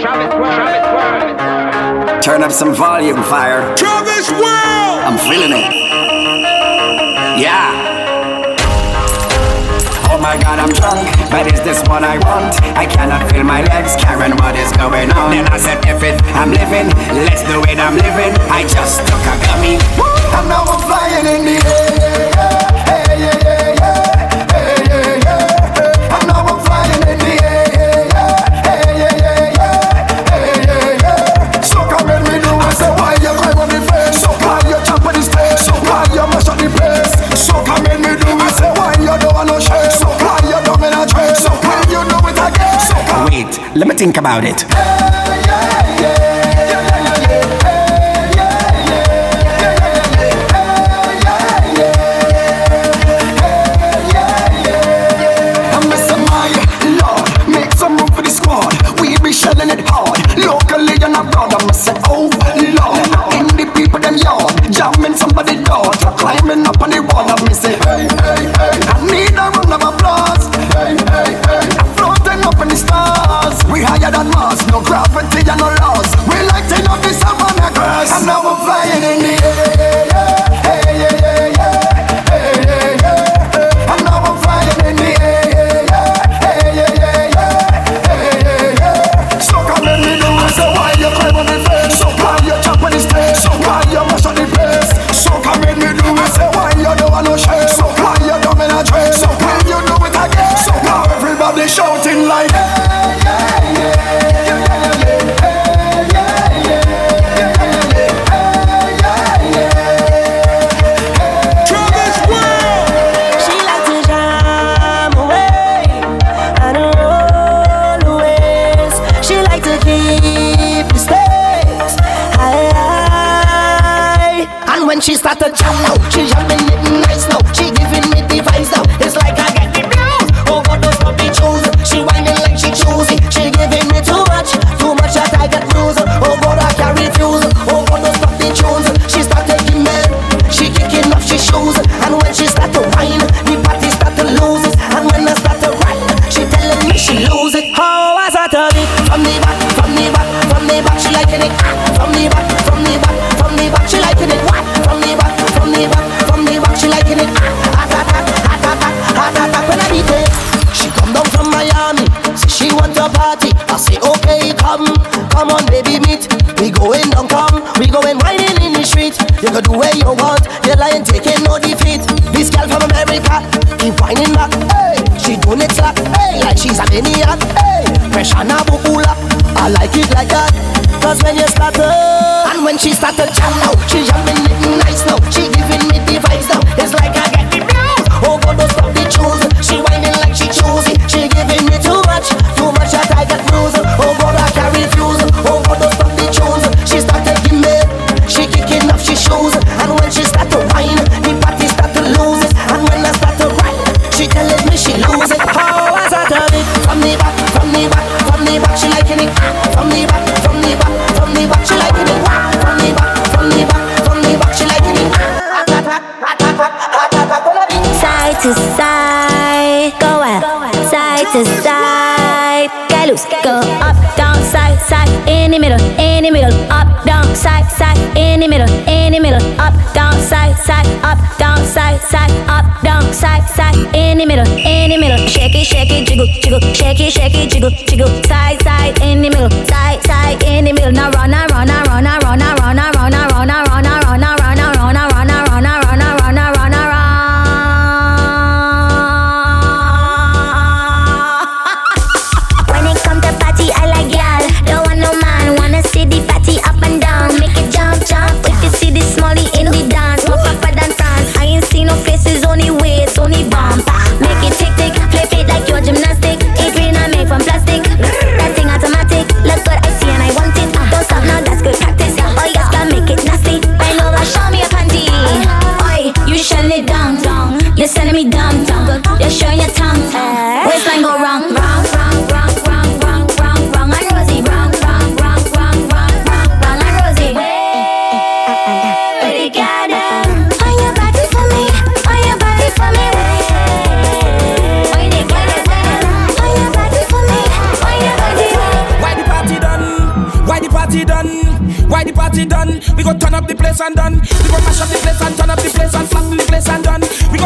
Travis World. Turn up some volume, fire. Travis World. I'm feeling it. Yeah. Oh my god, I'm drunk, but is this what I want? I cannot feel my legs, Karen, what is going on? Then I said, if it, I'm living, let's do it, I'm living. I just took a gummy, I'm now I'm flying in the air. Hey, yeah, yeah. Let me think about it. the jungle. to side, go out, side to side, get loose, go up, down, side, side, in the middle, in the middle, up, down, side, side, in the middle, in the middle, up, down, side, side, up, down, side, side, up, down, side, side, in the middle, in the middle, shake it, shake it, jiggle, jiggle, shake it, shake it, jiggle, jiggle, side, side, in the middle, side, side, in the middle, now run, now run, now run, now run, now run, now run, now run, now run, now run.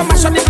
más sonido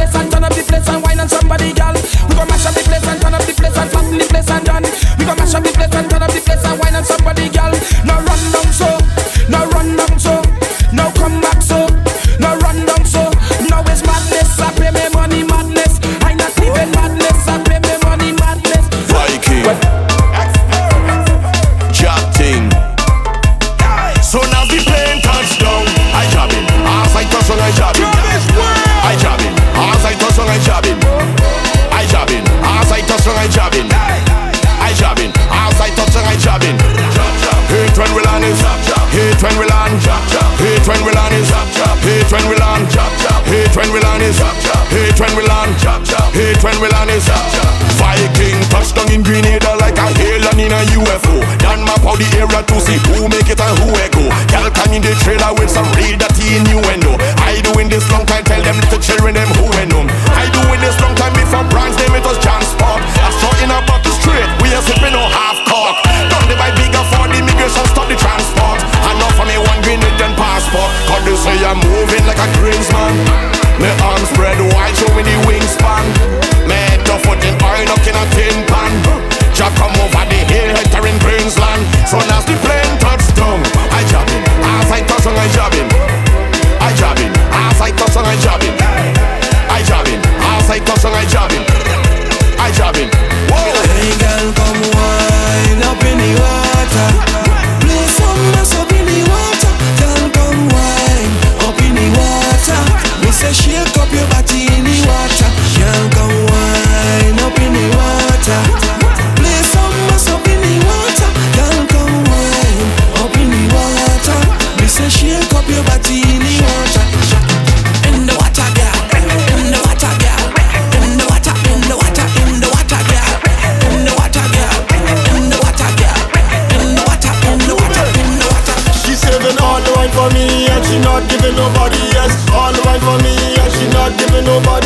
nobody else. All right for me, and she not giving nobody.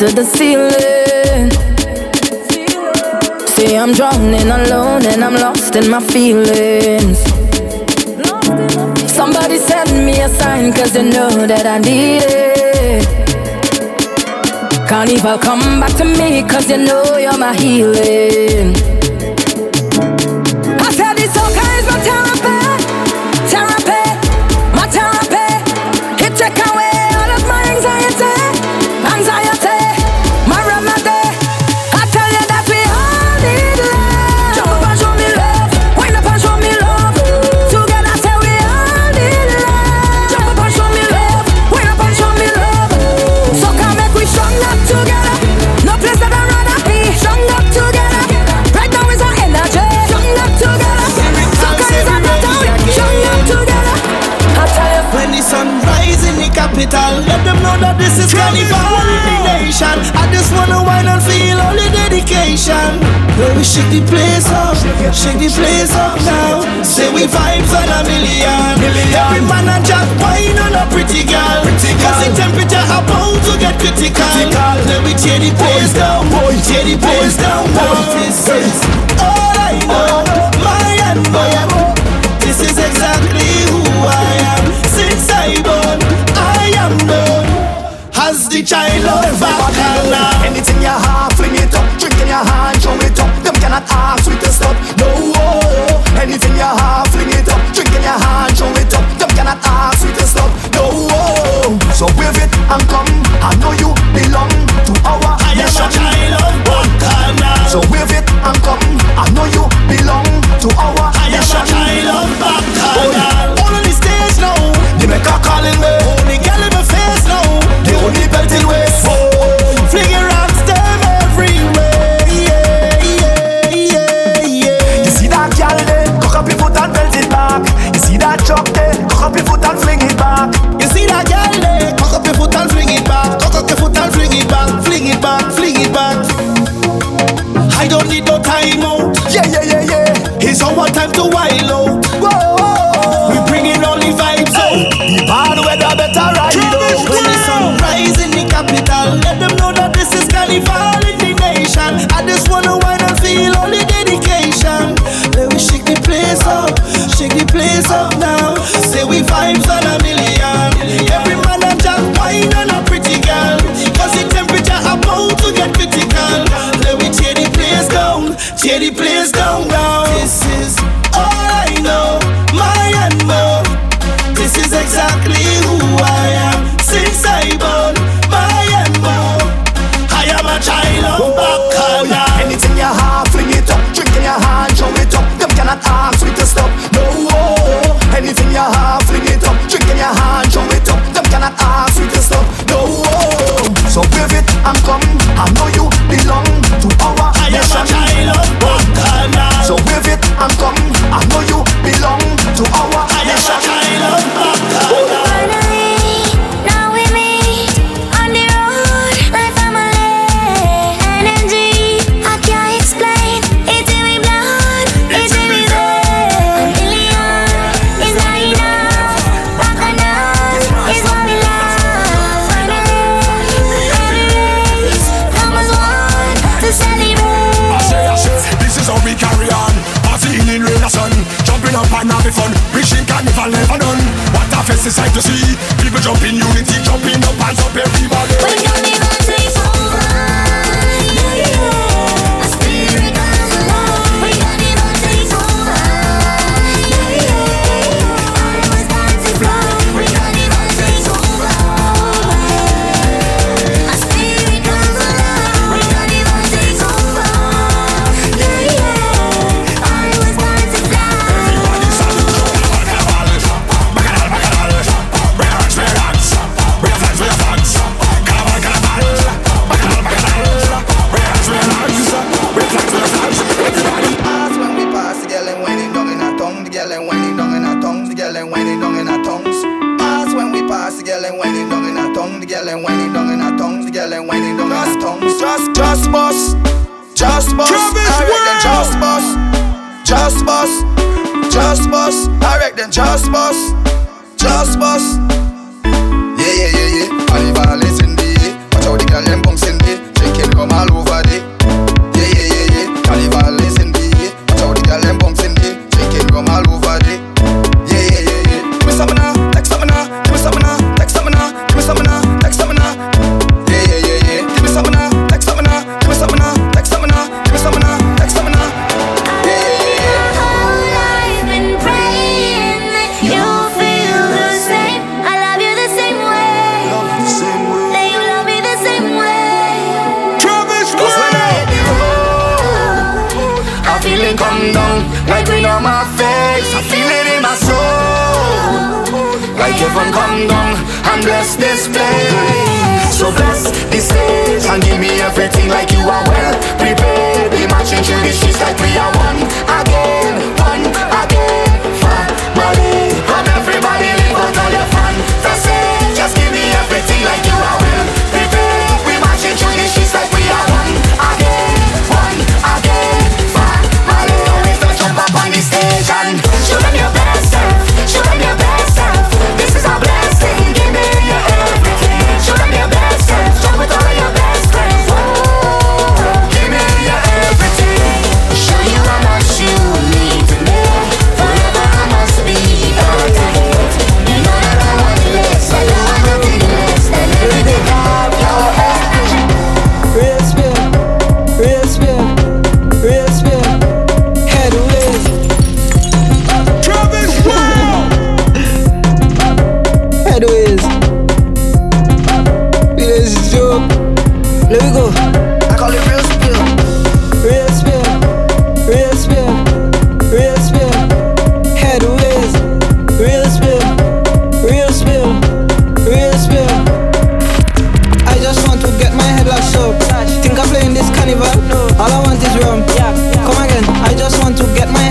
to the ceiling. See, I'm drowning alone and I'm lost in my feelings. Somebody send me a sign, cause you know that I need it. Carnival, come back to me, cause you know you're my healing. I said it's okay, it's my time. And if I want the nation, I just wanna wine and feel all the dedication. Girl, we shake the place up, shake the place up now. Say we vibes on a million. Every man and jack wine on a pretty girl. Cause the temperature about to get critical. Let me tear the place down, tear the place down. This is all I know, my and. This is exactly. the child of Bacana. Anything you have, fling it up. Drink in your hand, show it up. Them cannot ask with the stuff. No, anything you have.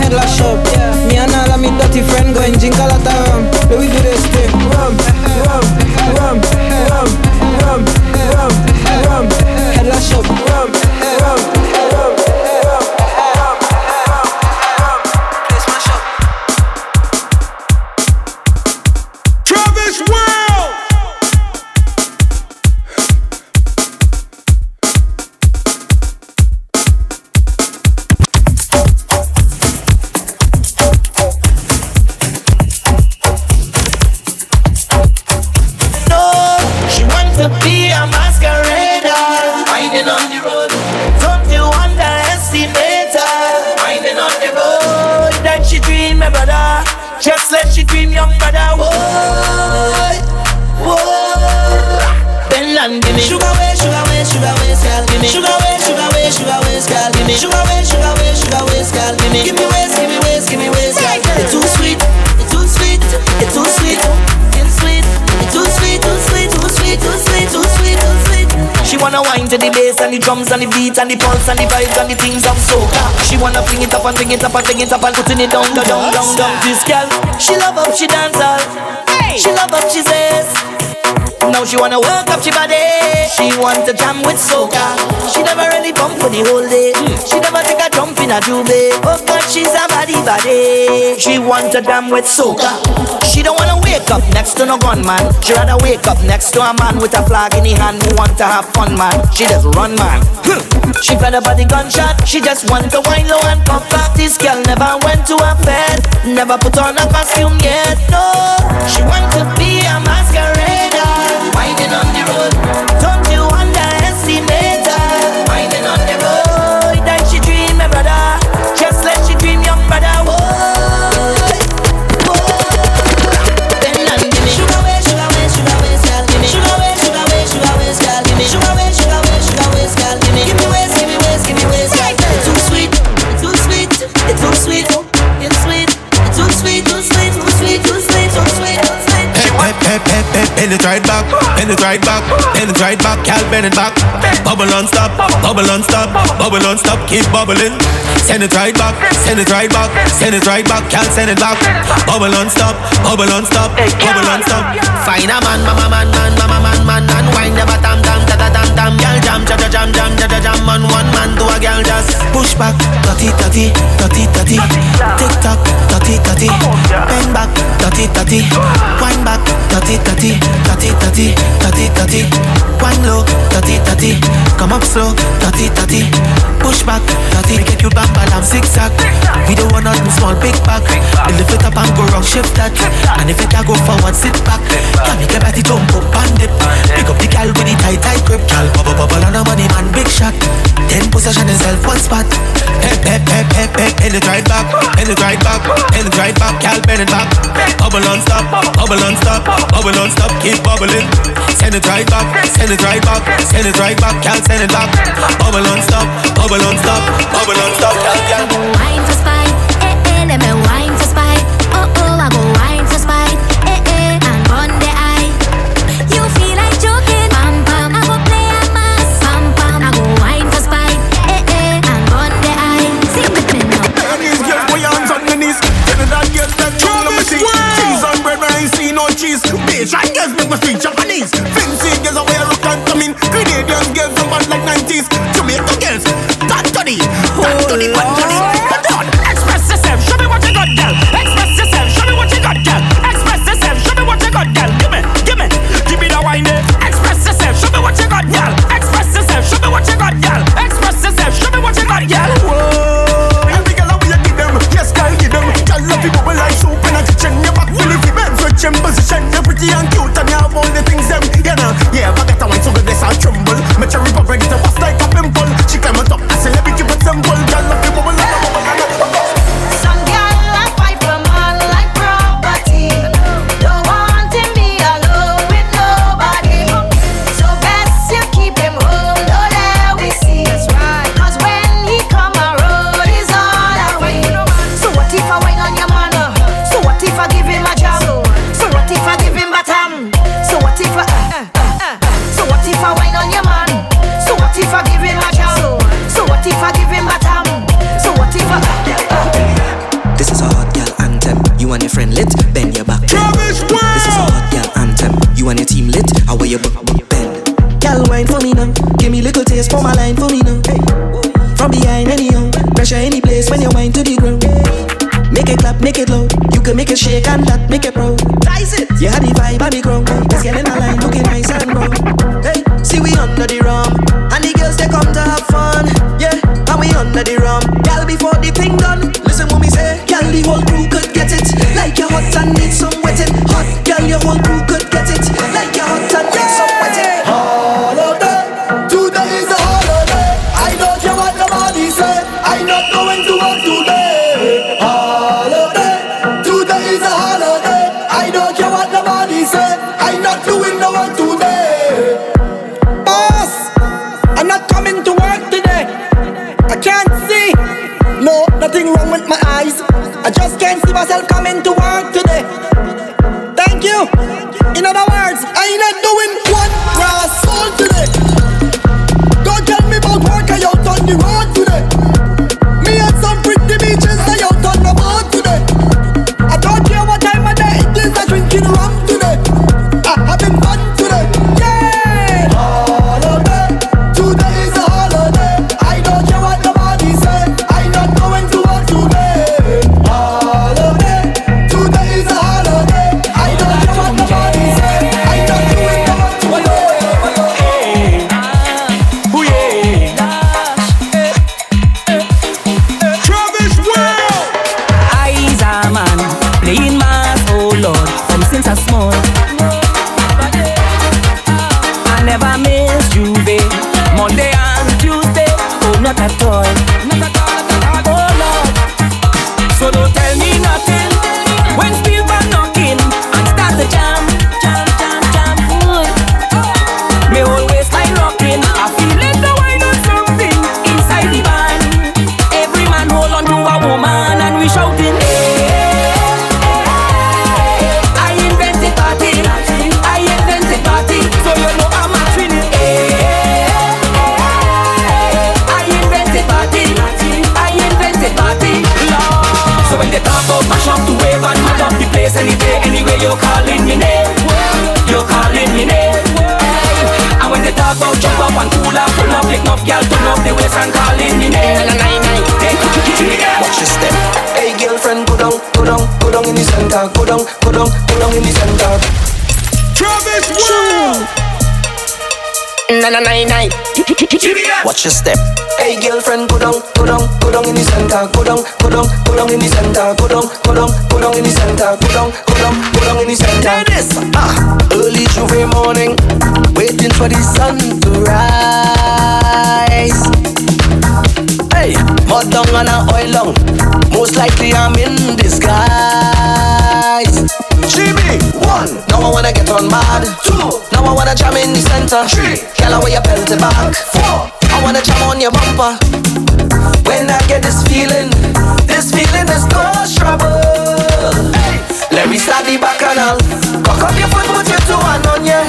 Head locked up. Me and all of me dirty friend going drink a lot of rum. And the pulse and the vibes and the things of soca. She wanna bring it up and bring it up and bring it up and putting it down, down, down, down, down. This girl, she love up, she dance all. She love up, she says. Now she wanna work up she body. She want to jam with soca. She never really bump for the whole day. Hmm. She never take a jump in a jube. Oh God, she's a body body. She want to jam with soca. She don't wanna wake up next to no gunman. She rather wake up next to a man with a flag in his hand who want to have fun, man. She just run, man. Hmm. She fed up by the gunshot. She just want to wind low and pop back. This girl never went to a fed. Never put on a costume yet. No, bend it right back, bend it right back, bend it right back, cal bend it back. Bubble on stop, bubble on stop, bubble on stop, keep bubbling. Send it right back, send it right back, send it right back, cal send it back. Bubble on stop, bubble on stop, bubble on stop. Find a man, mama man, man, mama man, man, and wind the bottom, tam, ta ta tam tam, gal jam, cha cha jam, jam, cha cha jam, man, one man to a gal just push back, dirty, dirty, dirty, dirty, tick tock, dirty, dirty, bend back, dirty, dirty, wind back, dirty, dirty, dirty, dirty, dirty, dirty, wind low, dirty, dirty, come up slow, dirty, dirty, push back, dirty, make you bam bam zigzag. We don't want nothing small, big back. Lift it up and go wrong, shift that, and if it a go forward, sit back. Can make a body jump up and dip. Pick up the gal with the tight tight grip, gal bubble bubble and a money man big shot. Ten possession himself one spot. Pep pep pep pep pep, bend it right back, bend it right back, bend it right back, gal bend it back. Bubble on stop, bubble on stop, bubble on stop, keep bubbling. Send it right back, send it right back, send it right back, gal send it back. Bubble on stop, bubble on stop, bubble on stop, gal gal. Wine for spite, face and calling the name. Watch your step. Hey girlfriend, go down, go down, go down in the center. Go down, go down, go down in the center. Travis World. Na na na na. Watch your step. Hey girlfriend, go down, go down, go down in the center. Go down, go down, go down in the center. Go down, go down, go down in the center. Go down, go down, go down in the center. Do. Ah, early J'ouvert morning, waiting for the sun to rise. Hot down and a oil long. Most likely I'm in disguise. Chibi, one. Now I wanna get on mad. Two. Now I wanna jam in the center. Three. Girl, away your panty back. Four. I wanna jam on your bumper. When I get this feeling, this feeling is cause trouble. Hey. Let me start the bacchanal. Cock up your foot, put your two hand on your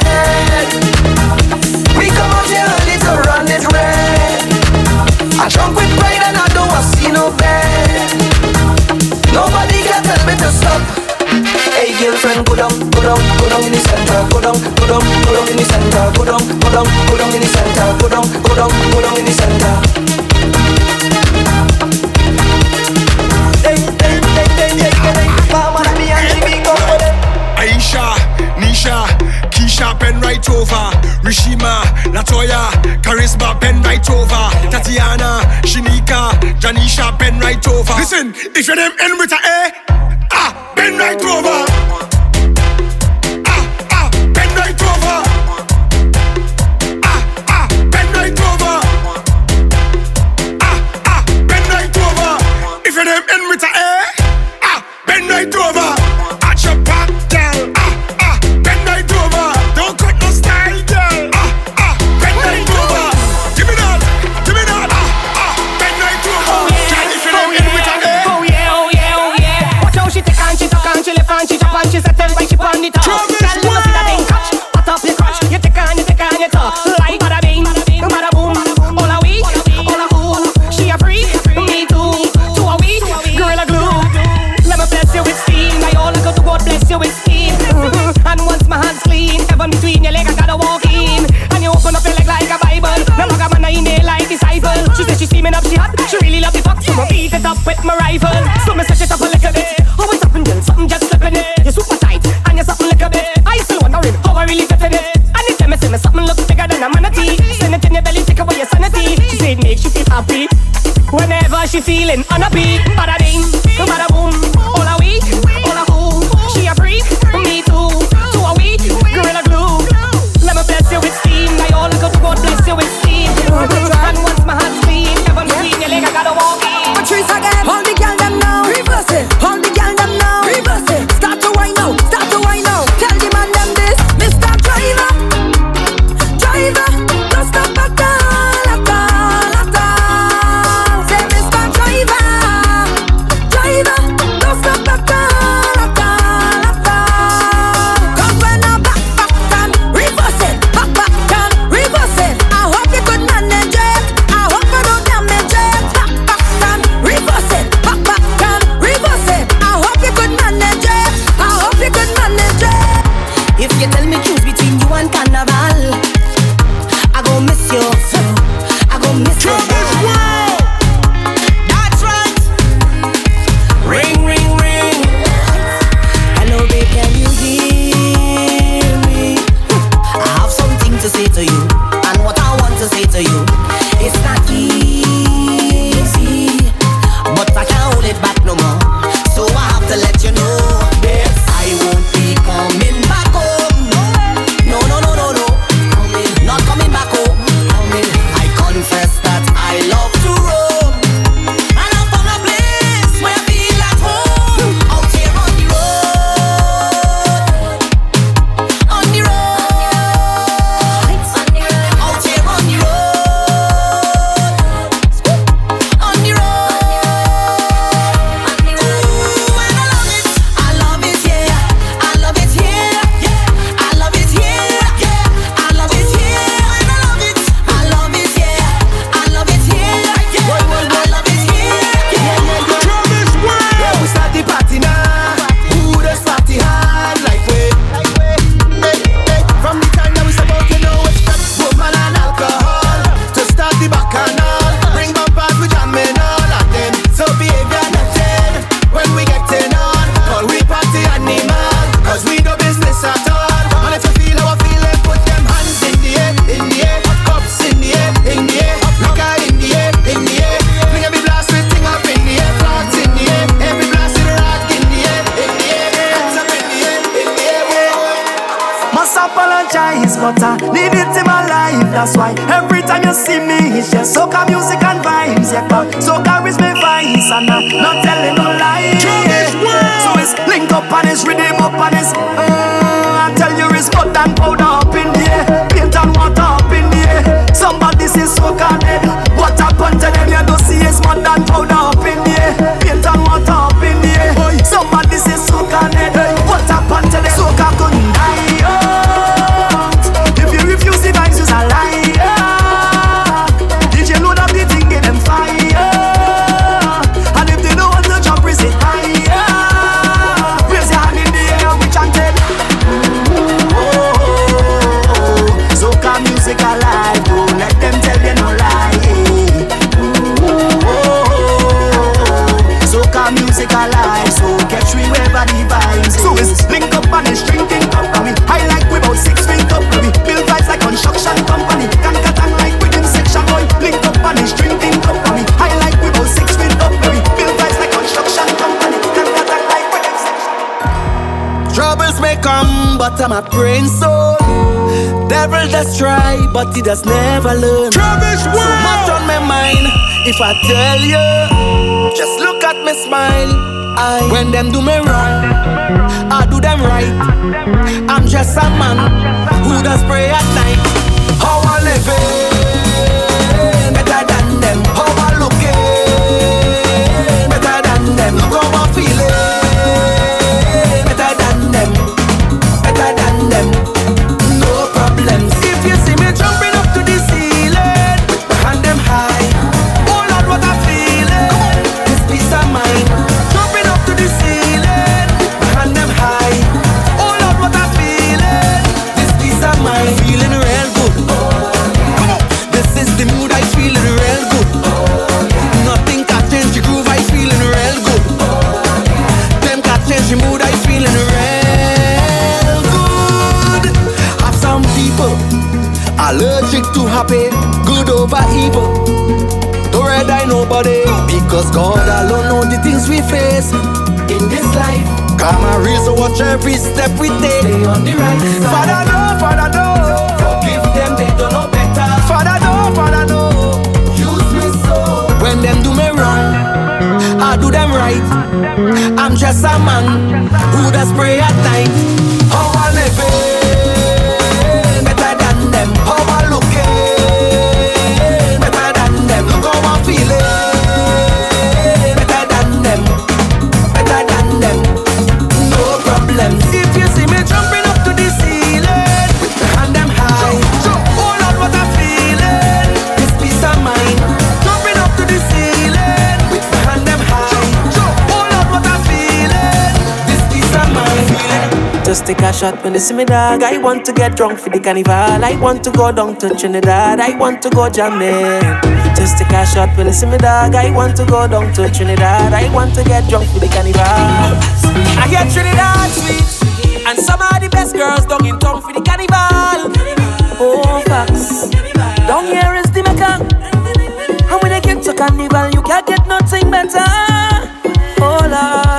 girlfriend, go down, go down, go down in the center, go down, go down, go down in the center, go down, go down, go down in the center, go down, go down, go down in the center. Aisha, Nisha, Keisha, pen right over. Rishima, Latoya, Charisma, pen right over. Tatiana, Shinika, Janisha, pen right over. Listen, if your name end with a A, like over. steaming up she hot. She really love the fuck, so I beat it up with my rifle. So me set it up a little bit. How it's happening, girl? Something just slipping it. You're super tight and you're something like a bit. I still wondering how I really fit in it. And it's me, see me something looks bigger than a manatee. Send it in your belly, take away your sanity. She said makes you feel happy whenever she's feeling unhappy. a beat. Bada ding, bada just try, but it has never learned. Travis so much on my mind. If I tell you, just look at me smile. I, when them do me wrong, I do them right. I'm just a man who does pray at night. How I live it. are evil. Don't red eye nobody. Because God alone know the things we face in this life. Karma and reason, watch every step we take. Stay on the right side. Father, no, Father, no. Forgive them, they don't know better. Father, no, Father, no. Use me so. When them do me wrong, I do them right. I'm just a man who does pray at night. How I live it. feeling just take a shot when they see me dog. I want to get drunk for the carnival. I want to go down to Trinidad. I want to go jamming. Just take a shot when they see me dog. I want to go down to Trinidad. I want to get drunk for the carnival. I hear Trinidad sweet. And some of the best girls down in town for the carnival. Oh, facts. Down here is the mecca. And when they get to carnival, you can't get nothing better. Oh, Lord.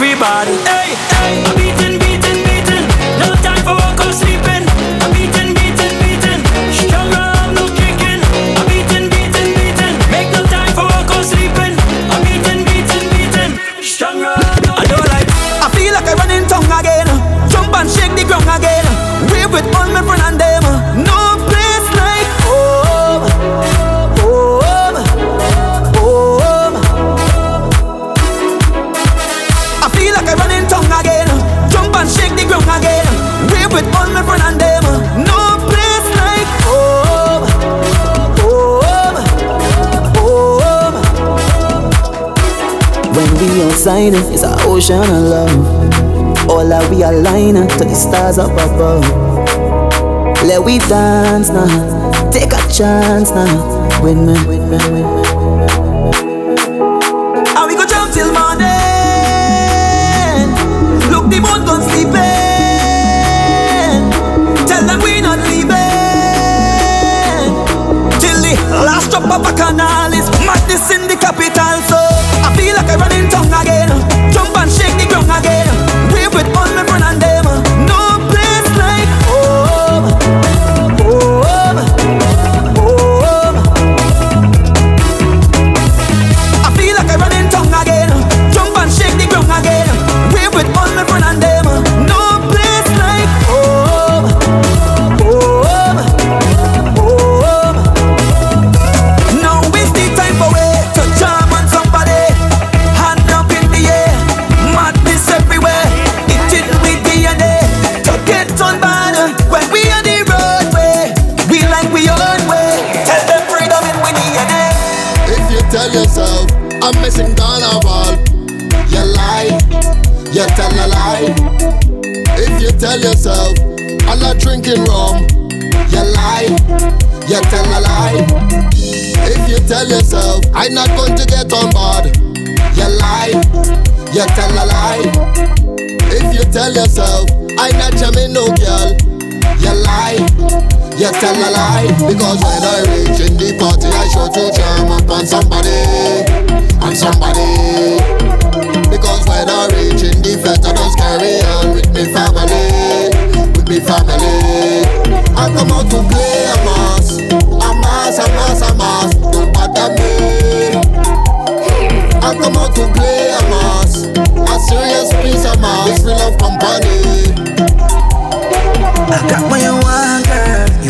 Everybody. ocean of love. All that we align to the stars up above. Let we dance now, take a chance now. With me, with me, with me. Tell a lie. Because when I reach in the party, I show to jam up on somebody, on somebody. Because when I reach in the flat, I just carry on with me family, with me family. I come out to play a mass, a mass, a mass, a mass. Don't bother me. I come out to play a mass, a serious piece of mass, full of company. I got girl. You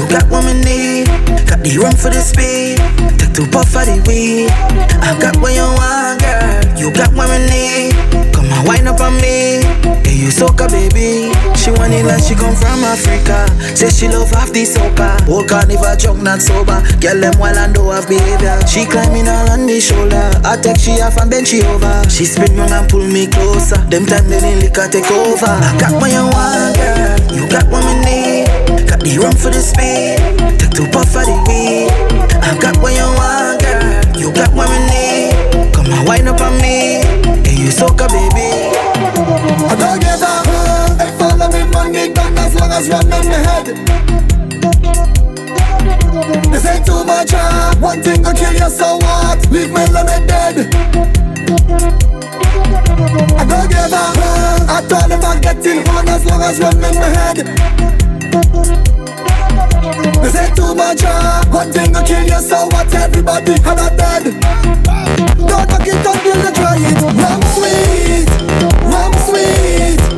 got what me need. Got the room for the speed. Take two puff of the weed. I got what you want, girl. You got what me need. Come on, wind up on me. Hey, you soca, baby. She want it like she come from Africa. Say she love half the soca. Whole carnival drunk, not sober. Girl, them while and do have behavior. She climbing all on me shoulder. I take she off and bend she over. She spin round and pull me closer. Them time they didn't liquor take over. I got what you want, girl. You got what me need. Got run for the speed. Take two puff of the weed. I got what you want, girl. You got what me need. Come on, wind up on me. Hey, you soca, baby. I don't give a Hey, follow me, man, get back as long as one in my head This ain't too much, uh. One thing will kill you, so what? Leave me limit dead I don't give a I thought if I get in on as long as one in my head This ain't too much, uh. One thing will kill you, so what? Everybody had a dead Don't knock it until you try it Rum sweet, rum sweet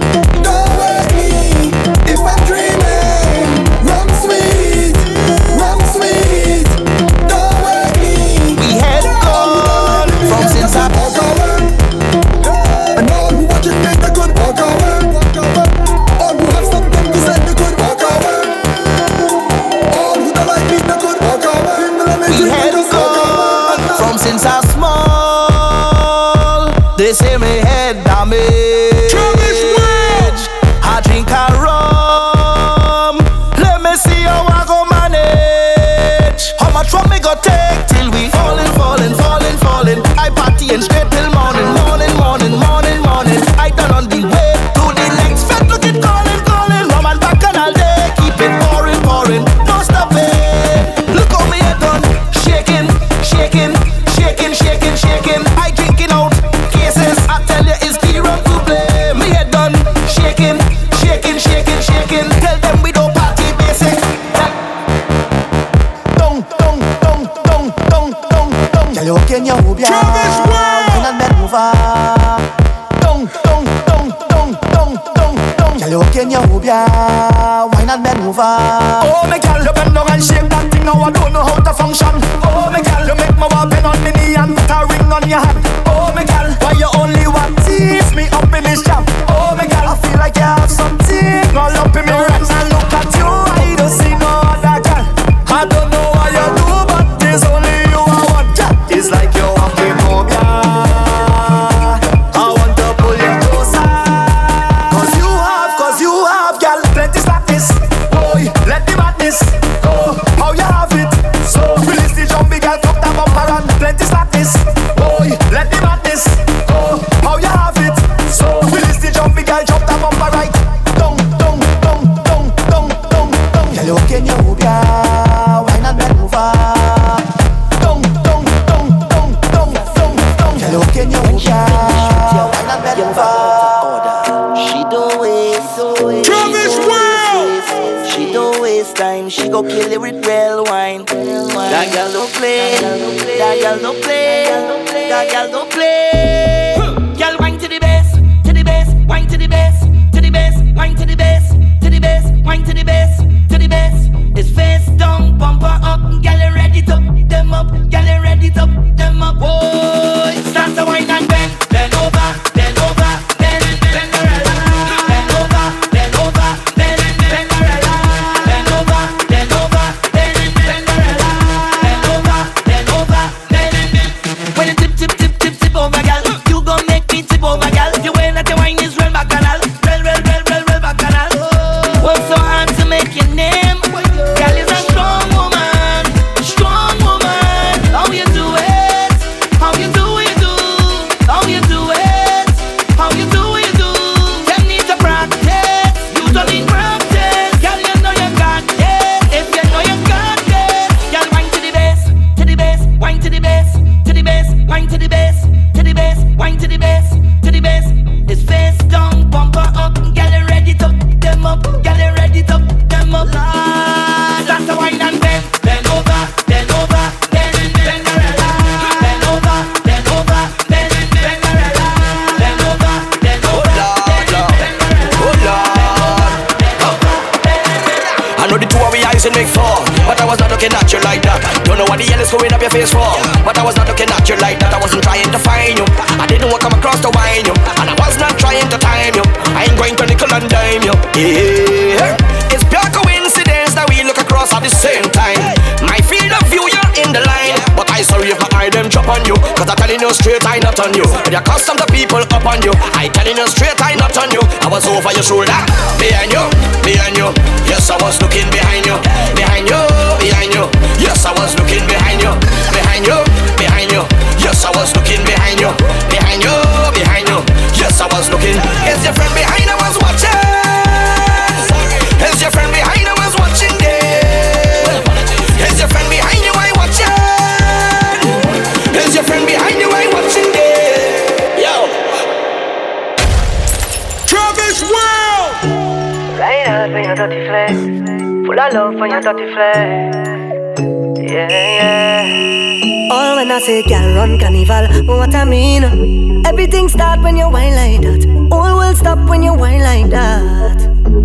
love for your dirty flesh. Yeah, yeah. All when I say girl run carnival, what I mean? Everything start when you whine like that. All will stop when you whine like that.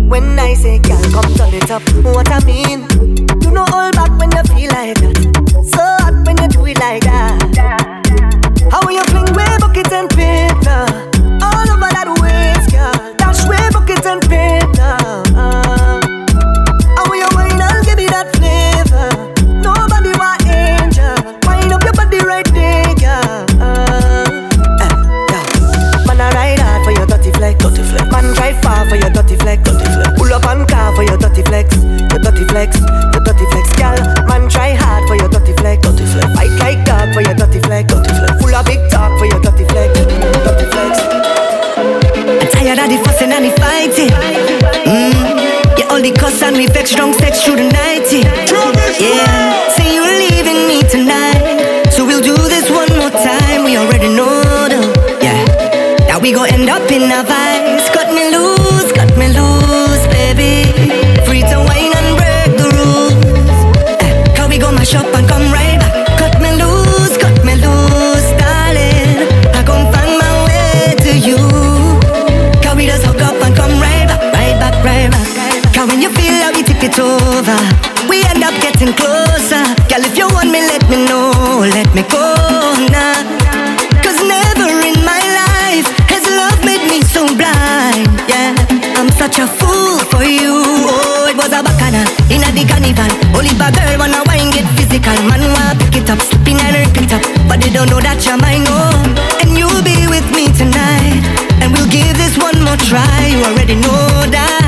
When I say girl come turn it up, what I mean? You know hold back when you feel like that. So hot when you do it like that. How will you fling with bucket and pin? me back strong sex through the night. Yeah, say you're leaving me tonight. So we'll do this one more time. We already know though. Yeah, now we gon' end up in our vibe. me corner. Cause never in my life has love made me so blind. Yeah, I'm such a fool for you. Oh, it was a bacchanal in a big carnival. Oliver girl wanna wine get physical. Man wanna pick it up, spin and repeat up. But they don't know that you're mine, oh. And you'll be with me tonight. And we'll give this one more try. You already know that.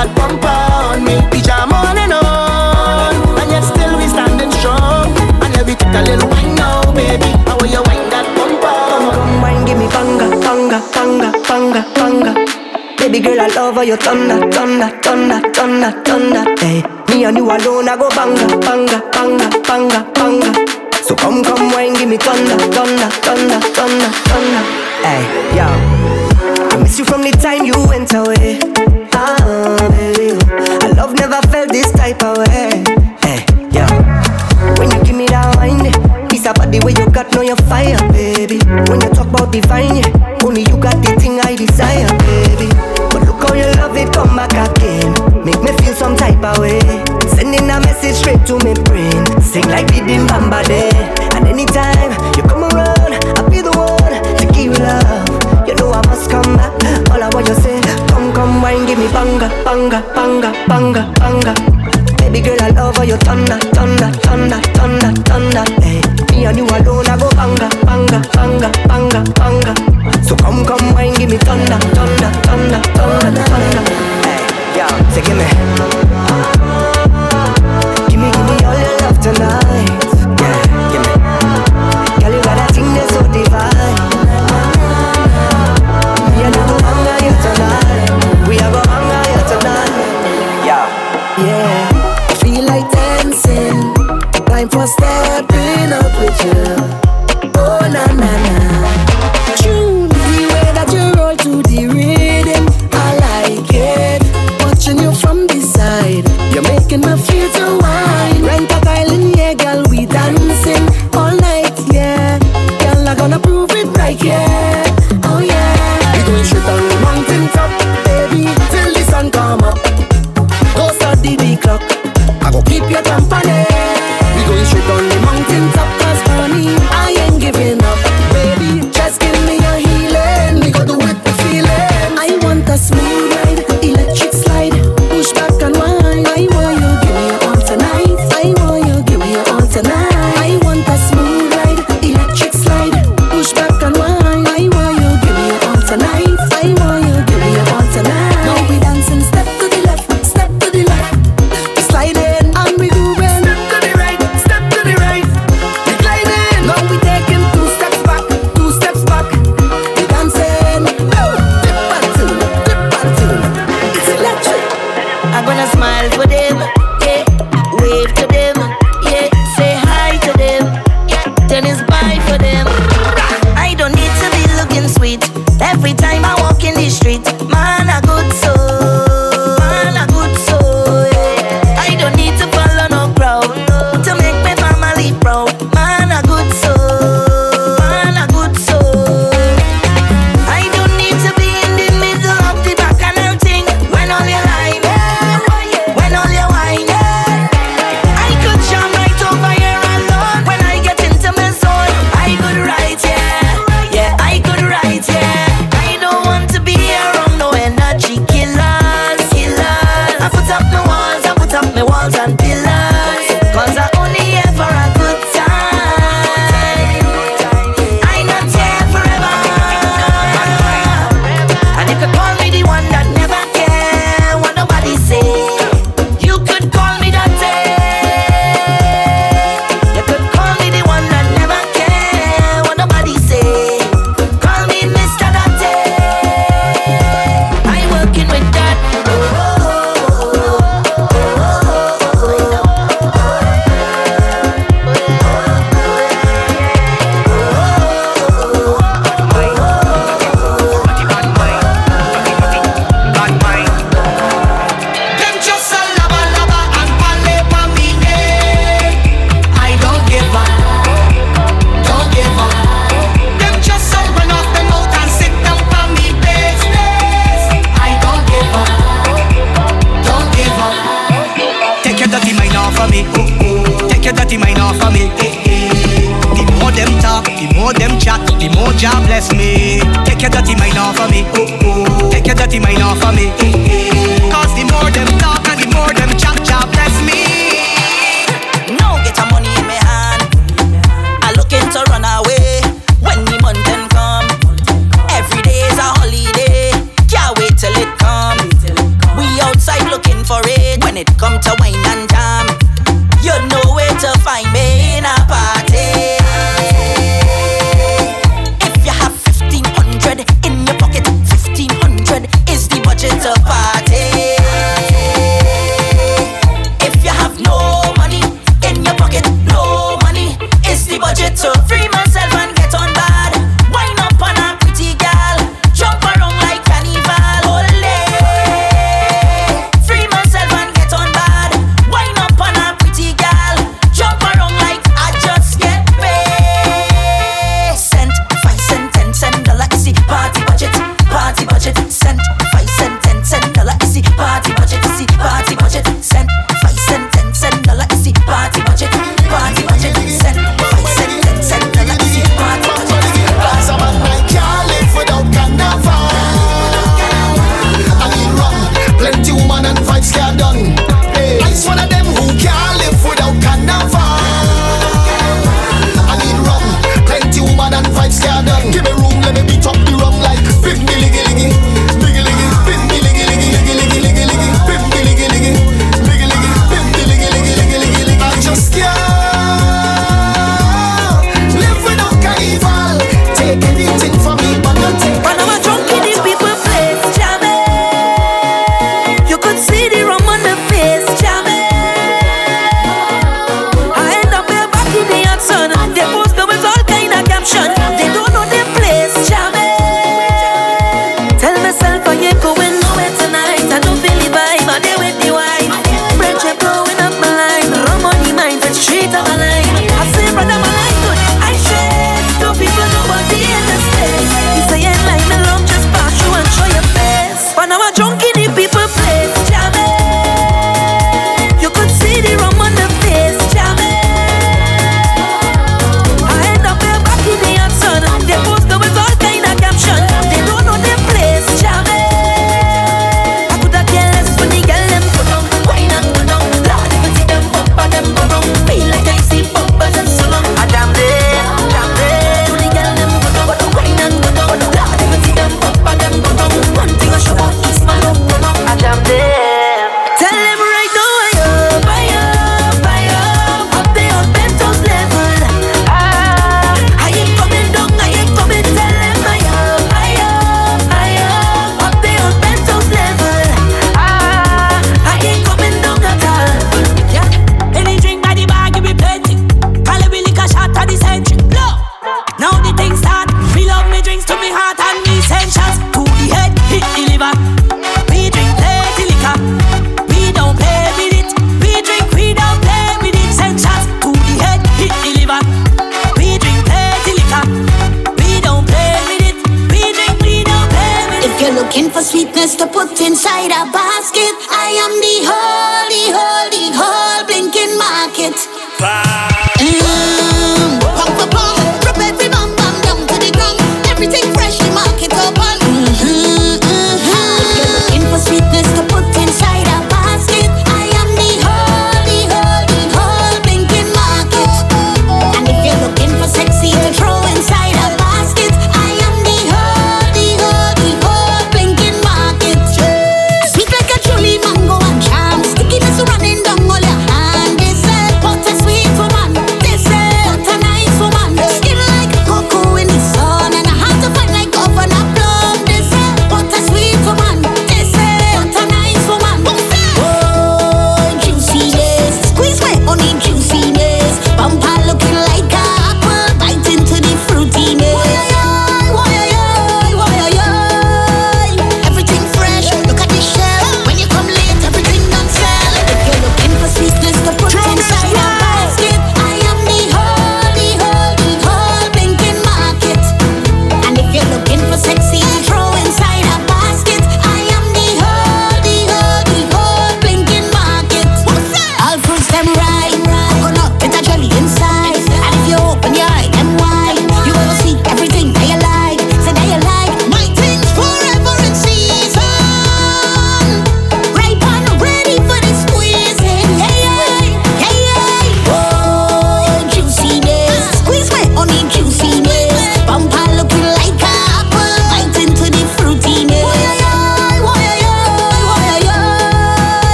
that bumper on me. Pijama on and on. And yet still we standing strong. And every take a little wine now, baby. How will you wine that bumper? Come, come wine, give me banga, banga, banga, banga, banga. Baby girl, I love how you thunder, thunder, thunder, thunder, thunder. Hey, me and you alone, I go banga, banga, banga, banga, banga. So come, come wine, give me thunder, thunder, thunder, thunder, thunder. Hey, yo. I miss you from the time you went away. know you're fire, baby. When you talk about divine, yeah. Only you got the thing I desire, baby. But look how your love it come back again. Make me feel some type of way. Sending a message straight to my brain. Sing like Bidim Bamba there. And anytime you come around, I'll be the one to give you love. You know I must come back. All I want you say, come, come, wine, give me banga, banga, banga, banga, banga. Baby girl, I love how you thunder, thunder, thunder, thunder, thunder. Hey, me and you alone, I go banga, banga, banga, banga, banga. So come, come, wine, give me thunder, thunder, thunder, thunder, thunder. Hey, yeah, say give me. it. Come to wine